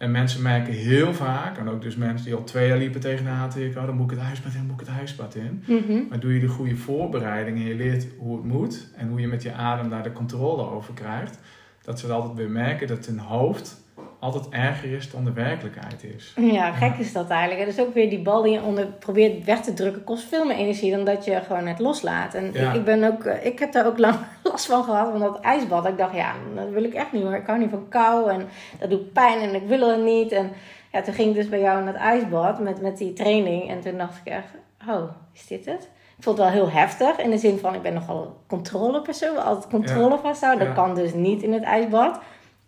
En mensen merken heel vaak, en ook dus mensen die al twee jaar liepen tegenaan te hikken, oh, dan moet ik het ijsbad in, moet ik het ijsbad in. Mhm. Maar doe je de goede voorbereiding en je leert hoe het moet en hoe je met je adem daar de controle over krijgt, dat ze altijd weer merken dat hun hoofd altijd erger is dan de werkelijkheid is. Ja, gek is dat eigenlijk. En dus ook weer die bal die je onder probeert weg te drukken, kost veel meer energie dan dat je gewoon het loslaat. En Ja. ik, ik ben ook, eh, ik heb daar ook lang [LAUGHS] last van gehad, van dat ijsbad. Ik dacht, ja, dat wil ik echt niet hoor. Ik hou niet van kou en dat doet pijn en ik wil het niet. En ja, toen ging ik dus bij jou in het ijsbad met, met die training. En toen dacht ik echt, oh, is dit het? Ik vond het wel heel heftig. In de zin van, ik ben nogal een controlepersoon. altijd controle vasthouden. Dat Ja. kan dus niet in het ijsbad.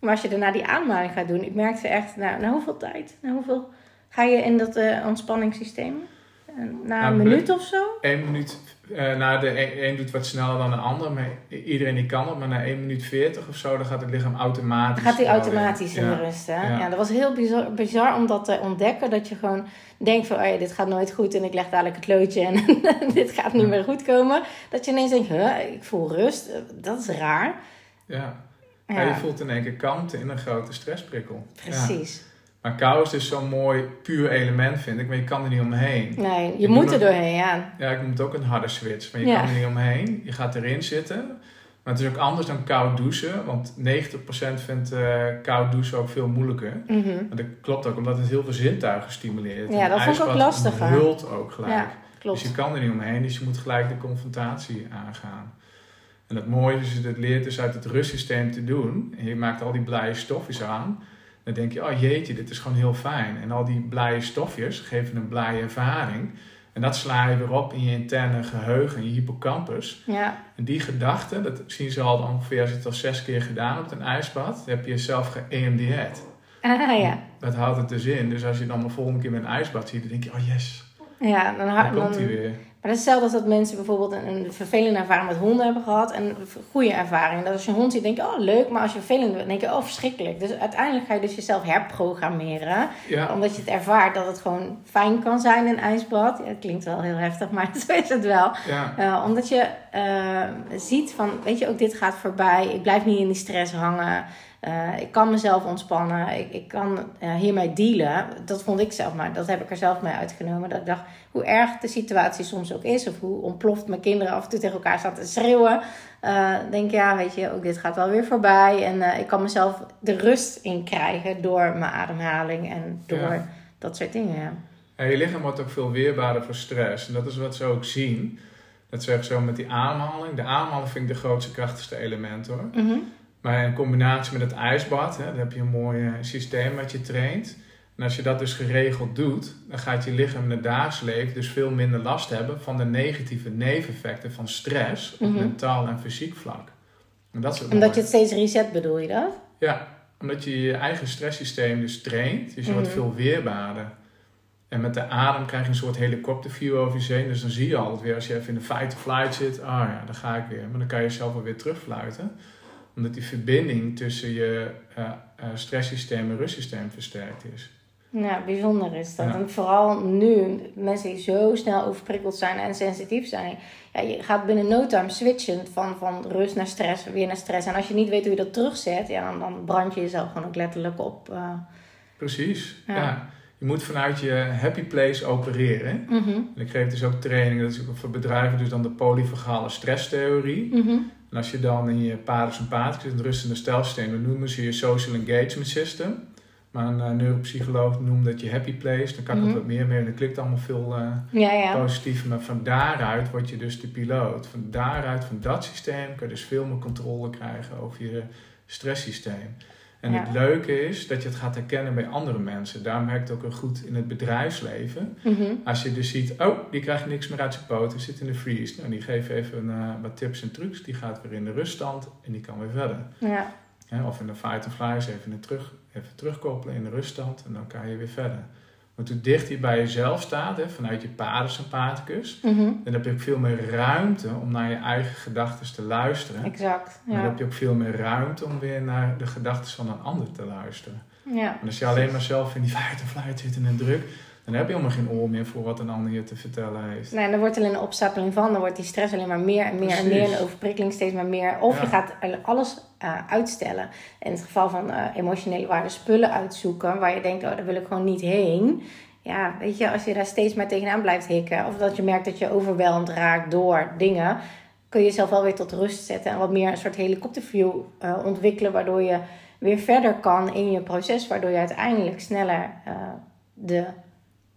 Maar als je daarna die aanmaling gaat doen. Ik merkte echt, nou, na hoeveel tijd? Na hoeveel ga je in dat eh, ontspanningssysteem? Eh, Na Nou, een minuut of zo? Eén minuut, na de een, doet wat sneller dan de ander, maar iedereen die kan het, maar na 1 minuut 40 of zo, dan gaat het lichaam automatisch. Dan gaat hij automatisch in Ja. de rust. Hè? Ja. Ja. dat was heel bizar, bizar om dat te ontdekken. Dat je gewoon denkt van, oh ja, dit gaat nooit goed. En ik leg dadelijk het loodje en [LAUGHS] dit gaat niet Ja. meer goed komen. Dat je ineens denkt, huh, ik voel rust. Dat is raar. Ja. Ja, je voelt in één keer kalmte in een grote stressprikkel. Precies. Maar kou is dus zo'n mooi puur element, vind ik, maar je kan er niet omheen. Nee, je Ik moet er doorheen, ja. Ja, ik noem het ook een harde switch, maar je Ja. kan er niet omheen. Je gaat erin zitten. Maar het is ook anders dan koud douchen, want 90% vindt eh, koud douchen ook veel moeilijker. Mhm. Maar dat klopt ook, omdat het heel veel zintuigen stimuleert. Ja, dat vond ik ook ijsbad lastig, hè? onthult ook gelijk. Ja, klopt. Dus je kan er niet omheen, dus je moet gelijk de confrontatie aangaan. En het mooie is, dat leert dus uit het rustsysteem te doen. En je maakt al die blije stofjes aan. Dan denk je, oh jeetje, dit is gewoon heel fijn. En al die blije stofjes geven een blije ervaring. En dat sla je weer op in je interne geheugen, je hippocampus. Ja, En die gedachten, dat zien ze al ongeveer, als je het al zes keer gedaan hebt, een ijsbad. Dan heb je jezelf ge-EMD'd. ah, ja. Dat houdt het dus in. Dus als je dan de volgende keer met een ijsbad ziet, dan denk je, oh yes, Ja, dan, ha- daar komt hij dan, weer. Maar dat is hetzelfde als dat mensen bijvoorbeeld een, een vervelende ervaring met honden hebben gehad en een goede ervaring. Dat als je een hond ziet, denk je, oh leuk, maar als je vervelend bent, denk je, oh verschrikkelijk. Dus uiteindelijk ga je dus jezelf herprogrammeren, Ja, omdat je het ervaart dat het gewoon fijn kan zijn een ijsbad. Ja, het klinkt wel heel heftig, maar [LAUGHS] zo is het wel. ja, Eh, omdat je eh, ziet van, weet je, ook dit gaat voorbij. Ik blijf niet in die stress hangen. Uh, ik kan mezelf ontspannen. Ik, ik kan uh, hiermee dealen. Dat vond ik zelf maar. Dat heb ik er zelf mee uitgenomen. Dat ik dacht, hoe erg de situatie soms ook is. Of hoe ontploft mijn kinderen af en toe tegen elkaar staan te schreeuwen. Uh, denk ja, weet je, ook dit gaat wel weer voorbij. En ik kan mezelf de rust in krijgen door mijn ademhaling en door dat soort dingen. Ja. En je lichaam wordt ook veel weerbaarder voor stress. En dat is wat ze ook zien. Dat zeggen zo met die ademhaling. De ademhaling vind ik de grootste, krachtigste element hoor. Mhm. Maar in combinatie met het ijsbad, hè, dan heb je een mooi systeem wat je traint. En als je dat dus geregeld doet, dan gaat je lichaam in het dagelijks leven dus veel minder last hebben van de negatieve neveneffecten van stress op Mhm. mentaal en fysiek vlak. En dat is het Omdat je het steeds reset, bedoel je dat? Ja, omdat je je eigen stresssysteem dus traint, dus je wordt Mhm. veel weerbaarder. En met de adem krijg je een soort helikopterview over je heen. Dus dan zie je altijd weer, als je even in de fight or flight zit, ah ja, dan ga ik weer. Maar dan kan je zelf wel weer terugfluiten. Omdat die verbinding tussen je eh, stresssysteem en rustsysteem versterkt is. Ja, bijzonder is dat. Ja. En vooral nu, mensen die zo snel overprikkeld zijn en sensitief zijn. Ja, je gaat binnen no time switchen van, van rust naar stress, weer naar stress. En als je niet weet hoe je dat terugzet, ja, dan, dan brand je jezelf gewoon ook letterlijk op. eh. Precies, Ja. ja. Je moet vanuit je happy place opereren. Mhm, En ik geef dus ook training, dat is ook voor bedrijven, dus dan de polyvagale stresstheorie. mhm, En als je dan in je parasympathicus, het rustende stelsysteem, dan noemen ze je social engagement system. Maar een eh, neuropsycholoog noemt dat je happy place. Dan kan ik Mhm. wat meer mee en dat klikt allemaal veel eh, Ja, ja. positief. Maar van daaruit word je dus de piloot. Van daaruit, van dat systeem, kun je dus veel meer controle krijgen over je stresssysteem. En Ja. het leuke is dat je het gaat herkennen bij andere mensen. Daarom werkt het ook heel goed in het bedrijfsleven. Mhm, Als je dus ziet, oh, die krijgt niks meer uit zijn poten, zit in de freeze. Nou, die geeft even eh, wat tips en trucs. Die gaat weer in de ruststand en die kan weer verder. ja. Of in de fight and flies even, terug, even terugkoppelen in de ruststand en dan kan je weer verder. Maar hoe dicht je bij jezelf staat, hè, vanuit je parasympathicus, mhm, dan heb je ook veel meer ruimte om naar je eigen gedachten te luisteren. Exact. Maar dan heb je ook veel meer ruimte om weer naar de gedachten van een ander te luisteren. ja. En als je alleen maar zelf in die fight and flight zit en druk, dan heb je helemaal geen oor meer voor wat een ander je te vertellen heeft. Nee, er wordt alleen een opstapeling van. Dan wordt die stress alleen maar meer en meer en meer. En de overprikkeling steeds maar meer. Of Ja. je gaat alles eh, uitstellen. In het geval van eh, emotionele waarde spullen uitzoeken. Waar je denkt, oh, daar wil ik gewoon niet heen. Ja, weet je, als je daar steeds maar tegenaan blijft hikken. Of dat je merkt dat je overweldigd raakt door dingen. Kun je jezelf wel weer tot rust zetten. En wat meer een soort helikopterview eh, ontwikkelen. Waardoor je weer verder kan in je proces. Waardoor je uiteindelijk sneller de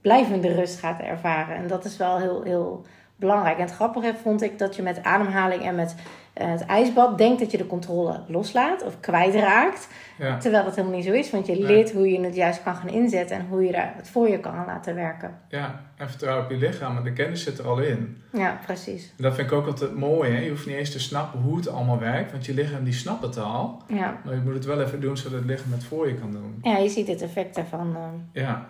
blijvende rust gaat ervaren. En dat is wel heel, heel belangrijk. En het grappige vond ik dat je met ademhaling en met eh, het ijsbad denkt dat je de controle loslaat of kwijtraakt. Ja, Terwijl dat helemaal niet zo is, want je Nee. leert hoe je het juist kan gaan inzetten en hoe je het voor je kan laten werken. ja, en vertrouw op je lichaam, de kennis zit er al in. Ja, precies. En dat vind ik ook altijd mooi, hè? je hoeft niet eens te snappen hoe het allemaal werkt, want je lichaam die snapt het al. Ja, Maar je moet het wel even doen zodat het lichaam het voor je kan doen. ja je ziet het effect daarvan. eh. Ja,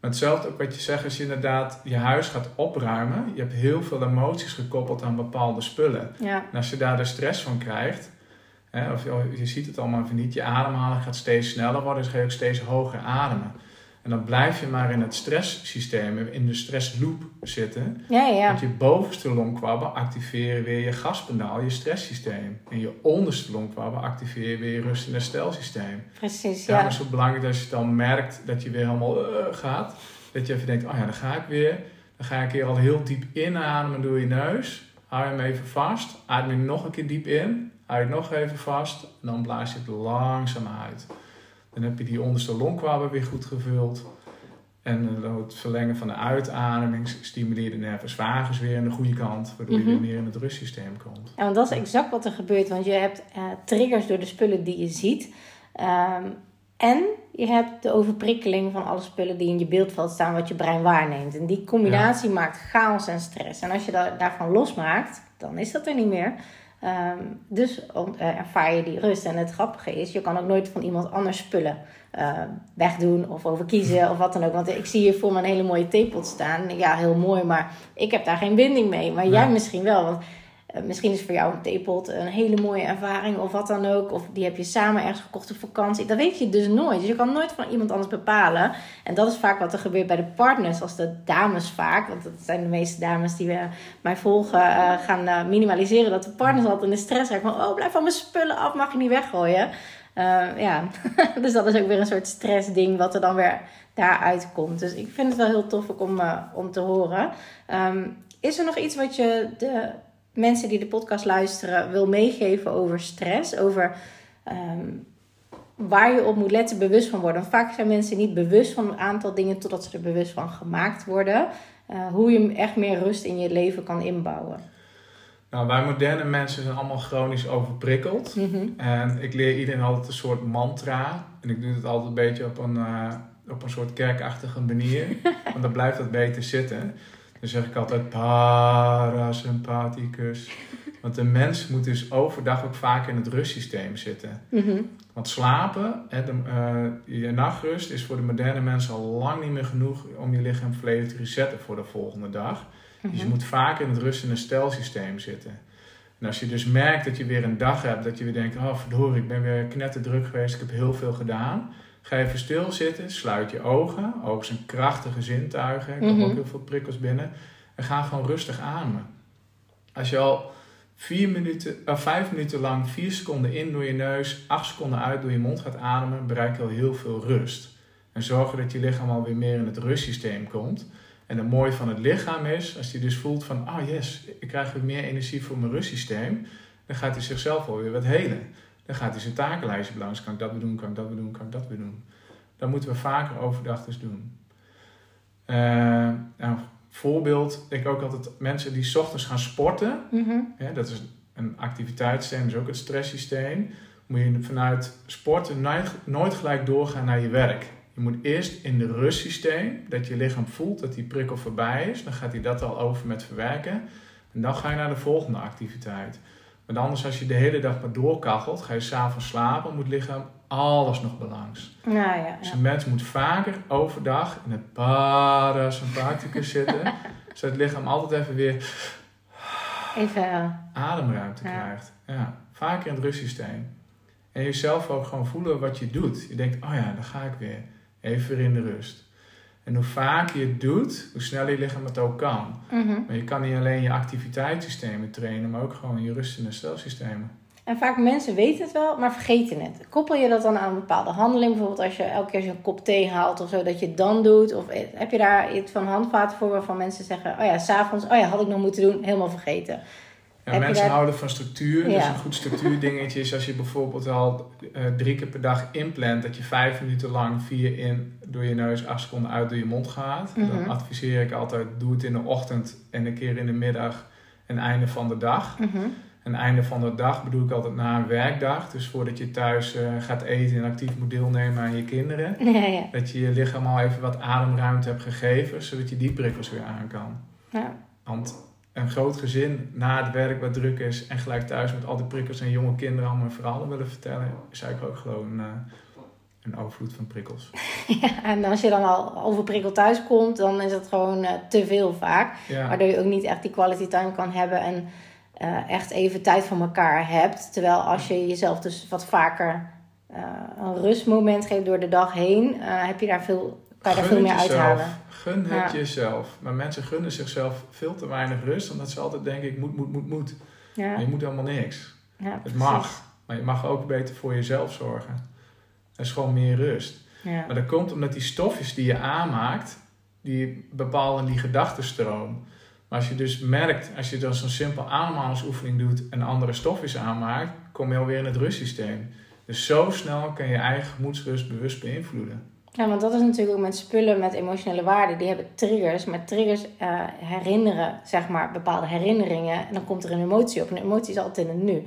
maar hetzelfde ook wat je zegt, als je inderdaad je huis gaat opruimen, je hebt heel veel emoties gekoppeld aan bepaalde spullen. ja, En als je daar de stress van krijgt, hè, of je, je ziet het allemaal even niet, je ademhaling gaat steeds sneller worden, dus ga je ook steeds hoger ademen. En dan blijf je maar in het stresssysteem, in de stressloop zitten. ja, ja. Want je bovenste longkwabben activeren weer je gaspedaal, je stresssysteem. En je onderste longkwabben activeren weer je rust- en herstelsysteem. Precies, Daarom ja. is het belangrijk dat je dan merkt dat je weer helemaal eh, gaat. Dat je even denkt, oh ja, dan ga ik weer. Dan ga een keer al heel diep inademen door je neus. Hou je hem even vast. Adem je nog een keer diep in. Hou je het nog even vast. En dan blaas je het langzaam uit. Dan heb je die onderste longkwabben weer goed gevuld. En eh, het verlengen van de uitademing stimuleert de nervus vagus weer aan de goede kant. Waardoor je Mhm. weer meer in het rustsysteem komt. Ja, want dat is exact wat er gebeurt. Want je hebt eh, triggers door de spullen die je ziet. Ehm, en je hebt de overprikkeling van alle spullen die in je beeldveld staan, wat je brein waarneemt. En die combinatie maakt chaos en stress. En als je da- daarvan losmaakt, dan is dat er niet meer. Ehm, dus eh, ervaar je die rust. En het grappige is, je kan ook nooit van iemand anders spullen eh, wegdoen of over kiezen of wat dan ook. Want ik zie hier voor me een hele mooie theepot staan. Ja, heel mooi, maar ik heb daar geen binding mee. Maar jij misschien wel. Want misschien is voor jou een theepot een hele mooie ervaring of wat dan ook. Of die heb je samen ergens gekocht op vakantie. Dat weet je dus nooit. Dus je kan nooit van iemand anders bepalen. En dat is vaak wat er gebeurt bij de partners. Als de dames vaak, want dat zijn de meeste dames die eh, mij volgen, eh, gaan eh, minimaliseren. Dat de partners altijd in de stress raken van, oh blijf van mijn spullen af, mag je niet weggooien. ja, [LAUGHS] dus dat is ook weer een soort stressding wat er dan weer daaruit komt. Dus ik vind het wel heel tof om, om te horen. Ehm, is er nog iets wat je de mensen die de podcast luisteren wil meegeven over stress? Over ehm, waar je op moet letten, bewust van worden. vaak zijn mensen niet bewust van een aantal dingen totdat ze er bewust van gemaakt worden. Uh, hoe je echt meer rust in je leven kan inbouwen. Nou, wij moderne mensen zijn allemaal chronisch overprikkeld. Mhm. En ik leer iedereen altijd een soort mantra. En ik doe het altijd een beetje op een, uh, op een soort kerkachtige manier. [LAUGHS] want dan blijft dat beter zitten. Dan zeg ik altijd parasympathicus. Want de mens moet dus overdag ook vaak in het rustsysteem zitten. Mhm. Want slapen, hè, de, uh, je nachtrust is voor de moderne mensen al lang niet meer genoeg om je lichaam volledig te resetten voor de volgende dag. Dus je mhm. moet vaak in het rust- en herstelsysteem zitten. En als je dus merkt dat je weer een dag hebt, dat je weer denkt, oh verdorie, ik ben weer knetterdruk geweest, ik heb heel veel gedaan. Ga even stilzitten, sluit je ogen. Ogen zijn krachtige zintuigen. Ik heb mm ook heel veel prikkels binnen. En ga gewoon rustig ademen. Als je al vier minuten, uh, vijf minuten lang, vier seconden in door je neus, acht seconden uit door je mond gaat ademen, bereik je al heel veel rust. En zorg dat je lichaam alweer meer in het rustsysteem komt. En het mooie van het lichaam is, als je dus voelt van, ah oh yes, ik krijg weer meer energie voor mijn rustsysteem, dan gaat hij zichzelf alweer wat helen. Dan gaat hij zijn takenlijstje belangs. Kan ik dat weer doen? Kan ik dat weer doen? Kan ik dat weer doen? Dat moeten we vaker overdag dus doen. Uh, nou, voorbeeld, ik ook altijd mensen die s ochtends gaan sporten. Mm dat is een activiteitssysteem, dus ook het stresssysteem. Moet je vanuit sporten nooit gelijk doorgaan naar je werk. Je moet eerst in de rustsysteem, dat je lichaam voelt dat die prikkel voorbij is. Dan gaat hij dat al over met verwerken. En dan ga je naar de volgende activiteit. Want anders als je de hele dag maar doorkachelt, ga je s'avonds slapen, moet lichaam alles nog belangs. Ja, ja, ja. Dus een mens moet vaker overdag in het parasympathicus [LAUGHS] zitten, zodat het lichaam altijd even weer even, ademruimte krijgt. Ja, vaker in het rustsysteem. En jezelf ook gewoon voelen wat je doet. Je denkt, oh ja, dan ga ik weer. Even weer in de rust. En hoe vaker je het doet, hoe sneller je lichaam het ook kan. Mhm. Maar je kan niet alleen je activiteitssystemen trainen, maar ook gewoon je rust- en herstelsystemen. En vaak mensen weten het wel, maar vergeten het. Koppel je dat dan aan een bepaalde handeling? Bijvoorbeeld als je elke keer een kop thee haalt of zo, dat je het dan doet? Of heb je daar iets van handvaten voor waarvan mensen zeggen... oh ja, s'avonds, oh ja, had ik nog moeten doen, helemaal vergeten. Ja, mensen houden van structuur. Dus een goed structuurdingetje is als je bijvoorbeeld al uh, drie keer per dag inplant, dat je vijf minuten lang vier in door je neus, acht seconden uit door je mond gaat. Dan mhm. adviseer ik altijd, doe het in de ochtend en een keer in de middag en einde van de dag. Mm En einde van de dag bedoel ik altijd na een werkdag. Dus voordat je thuis uh, gaat eten en actief moet deelnemen aan je kinderen. [LAUGHS] Ja, ja. Dat je je lichaam al even wat ademruimte hebt gegeven, zodat je die prikkels weer aan kan. Ja. Want een groot gezin na het werk wat druk is en gelijk thuis met al die prikkels en jonge kinderen allemaal verhalen willen vertellen, is eigenlijk ook gewoon uh, een overvloed van prikkels. [LAUGHS] Ja, en als je dan al overprikkeld thuis komt, dan is het gewoon uh, te veel vaak. Waardoor je ook niet echt die quality time kan hebben en uh, echt even tijd voor elkaar hebt. Terwijl als je jezelf dus wat vaker een rustmoment geeft door de dag heen, heb je daar veel, kan je daar veel meer uithalen. Gun het jezelf. Maar mensen gunnen zichzelf veel te weinig rust, omdat ze altijd denken: ik moet, moet, moet, moet. Ja. je moet helemaal niks. Ja, het mag, maar je mag ook beter voor jezelf zorgen. Er is gewoon meer rust. Ja. Maar dat komt omdat die stofjes die je aanmaakt, die bepalen die gedachtenstroom. Maar als je dus merkt, als je dan zo'n simpel ademhalingsoefening doet en andere stofjes aanmaakt, kom je alweer in het rustsysteem. Dus zo snel kan je eigen gemoedsrust bewust beïnvloeden. Ja, want dat is natuurlijk ook met spullen met emotionele waarde. Die hebben triggers. Maar triggers uh, herinneren, zeg maar, bepaalde herinneringen. En dan komt er een emotie op. En een emotie is altijd in het nu.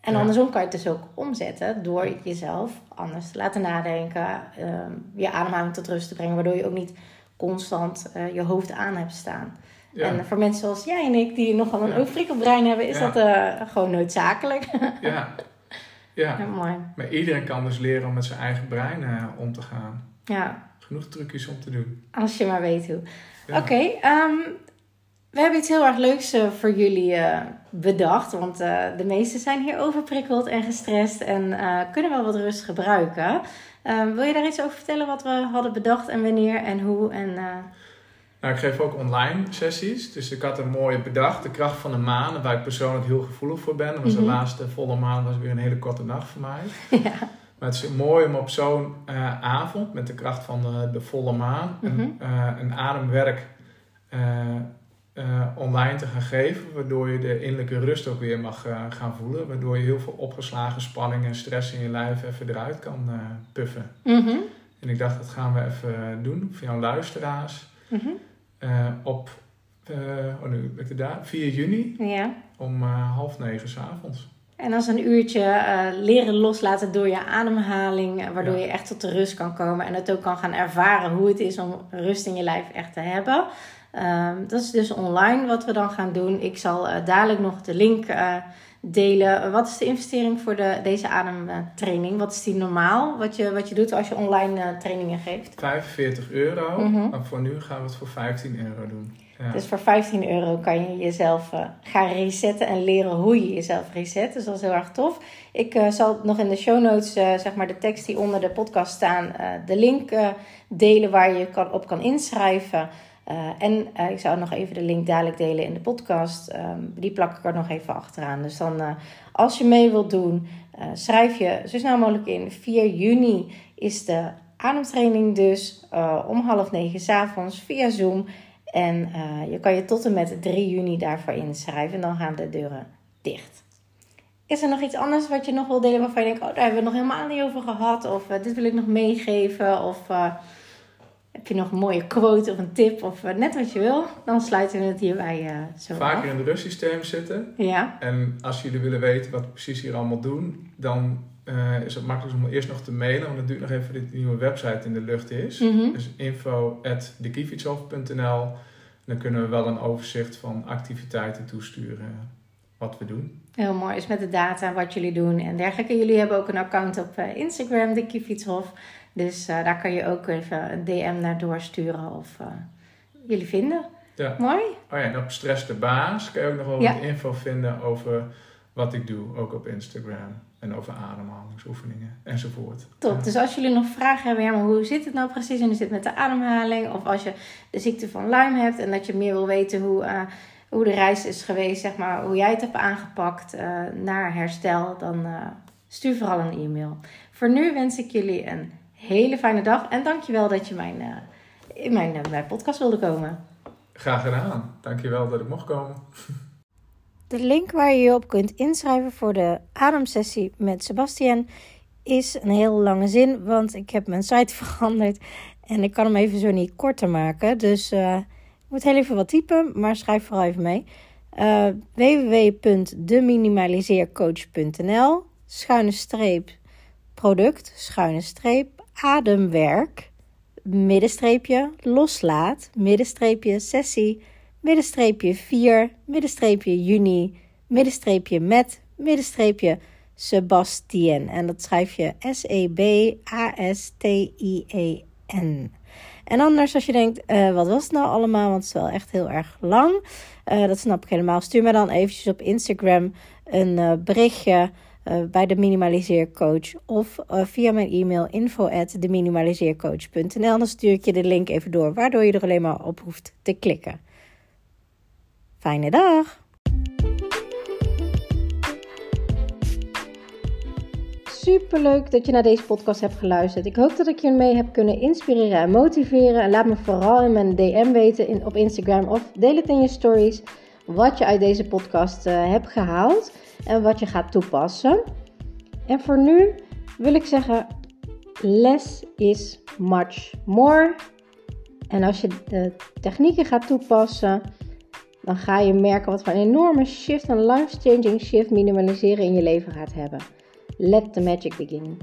En andersom kan je het dus ook omzetten door jezelf anders te laten nadenken. Ehm, je ademhaling tot rust te brengen. Waardoor je ook niet constant uh, je hoofd aan hebt staan. En voor mensen zoals jij en ik, die nogal een ja. brein hebben, is dat uh, gewoon noodzakelijk. ja. [LAUGHS] Ja. mooi. Maar iedereen kan dus leren om met zijn eigen brein om te gaan. Ja. Genoeg trucjes om te doen. Als je maar weet hoe. Oké, ehm, we hebben iets heel erg leuks uh, voor jullie uh, bedacht. Want uh, de meesten zijn hier overprikkeld en gestrest en kunnen wel wat rust gebruiken. Um, wil je daar iets over vertellen wat we hadden bedacht en wanneer en hoe? En, nou, ik geef ook online sessies. Dus ik had een mooie bedacht, de kracht van de maan, waar ik persoonlijk heel gevoelig voor ben. Dat was de mhm. laatste volle maan, was weer een hele korte nacht voor mij. [LAUGHS] ja. Maar het is mooi om op zo'n uh, avond, met de kracht van de, de volle maan, een, uh, een ademwerk online te gaan geven. Waardoor je de innerlijke rust ook weer mag gaan voelen. Waardoor je heel veel opgeslagen spanning en stress in je lijf even eruit kan puffen. Mhm. En ik dacht, dat gaan we even doen voor jouw luisteraars. Mhm. op oh, nu, ik daar, 4 juni ja. om half negen s'avonds. En als een uurtje uh, leren loslaten door je ademhaling, waardoor je echt tot de rust kan komen en het ook kan gaan ervaren hoe het is om rust in je lijf echt te hebben. Uh, dat is dus online wat we dan gaan doen. Ik zal uh, dadelijk nog de link uh, delen. Wat is de investering voor de, deze ademtraining? Wat is die normaal? Wat je, wat je doet als je online trainingen geeft? 45 euro. Mhm. Maar voor nu gaan we het voor 15 euro doen. Dus voor 15 euro kan je jezelf uh, gaan resetten en leren hoe je jezelf reset. Dus dat is heel erg tof. Ik uh, zal nog in de show notes, uh, zeg maar de tekst die onder de podcast staan, de link delen waar je kan, op kan inschrijven. en ik zal nog even de link dadelijk delen in de podcast. Um, die plak ik er nog even achteraan. Dus dan, als je mee wilt doen, schrijf je zo snel mogelijk in. 4 juni is de ademtraining dus om half negen s'avonds via Zoom. En uh, je kan je tot en met 3 juni daarvoor inschrijven. En dan gaan de deuren dicht. Is er nog iets anders wat je nog wil delen waarvan je denkt... oh, daar hebben we nog helemaal niet over gehad. Of uh, dit wil ik nog meegeven. Of uh, heb je nog een mooie quote of een tip. Of net wat je wil. Dan sluiten we het hierbij zo Vaker af. in het rustsysteem zitten. Ja. En als jullie willen weten wat we precies hier allemaal doen... dan is het makkelijk om eerst nog te mailen. Want het duurt nog even dat de nieuwe website in de lucht is. Mm -hmm. Dus info.dekiefietshof.nl Dan kunnen we wel een overzicht van activiteiten toesturen wat we doen. Heel mooi. Dus met de data, wat jullie doen en dergelijke. Jullie hebben ook een account op Instagram, de Kiefietshof. Dus uh, daar kan je ook even een DM naar doorsturen of uh, jullie vinden. Ja. Mooi. Oh ja, en op Stress de Baas kan je ook nog wel Ja. wat info vinden over wat ik doe, ook op Instagram. En over ademhalingsoefeningen enzovoort. Top. Ja. Dus als jullie nog vragen hebben, ja, maar hoe zit het nou precies en hoe zit het met de ademhaling? Of als je de ziekte van Lyme hebt en dat je meer wil weten hoe, uh, hoe de reis is geweest, zeg maar, hoe jij het hebt aangepakt uh, naar herstel, dan uh, stuur vooral een e-mail. Voor nu wens ik jullie een hele fijne dag en dankjewel dat je mijn, in mijn, mijn podcast wilde komen. Graag gedaan. Dankjewel dat ik mocht komen. [LAUGHS] De link waar je je op kunt inschrijven voor de ademsessie met Sebastian is een heel lange zin, want ik heb mijn site [LAUGHS] veranderd en ik kan hem even zo niet korter maken. Dus ik moet heel even wat typen, maar schrijf vooral even mee. Uh, www.deminimaliseercoach.nl schuine streep product, schuine streep ademwerk, middenstreepje loslaat, middenstreepje sessie middenstreepje 4, middenstreepje juni, middenstreepje met, middenstreepje Sebastien. En dat schrijf je S-E-B-A-S-T-I-E-N. En anders als je denkt, uh, wat was het nou allemaal? Want het is wel echt heel erg lang. Uh, dat snap ik helemaal. Stuur me dan eventjes op Instagram een uh, berichtje bij de Minimaliseercoach. Of via mijn e-mail info at. Dan stuur ik je de link even door, waardoor je er alleen maar op hoeft te klikken. Fijne dag! Superleuk dat je naar deze podcast hebt geluisterd. Ik hoop dat ik je mee heb kunnen inspireren en motiveren. En laat me vooral in mijn DM weten in, op Instagram of deel het in je stories wat je uit deze podcast uh, hebt gehaald en wat je gaat toepassen. En voor nu wil ik zeggen: less is much more. En als je de technieken gaat toepassen, dan ga je merken wat voor een enorme shift, een life-changing shift minimaliseren in je leven gaat hebben. Let the magic begin.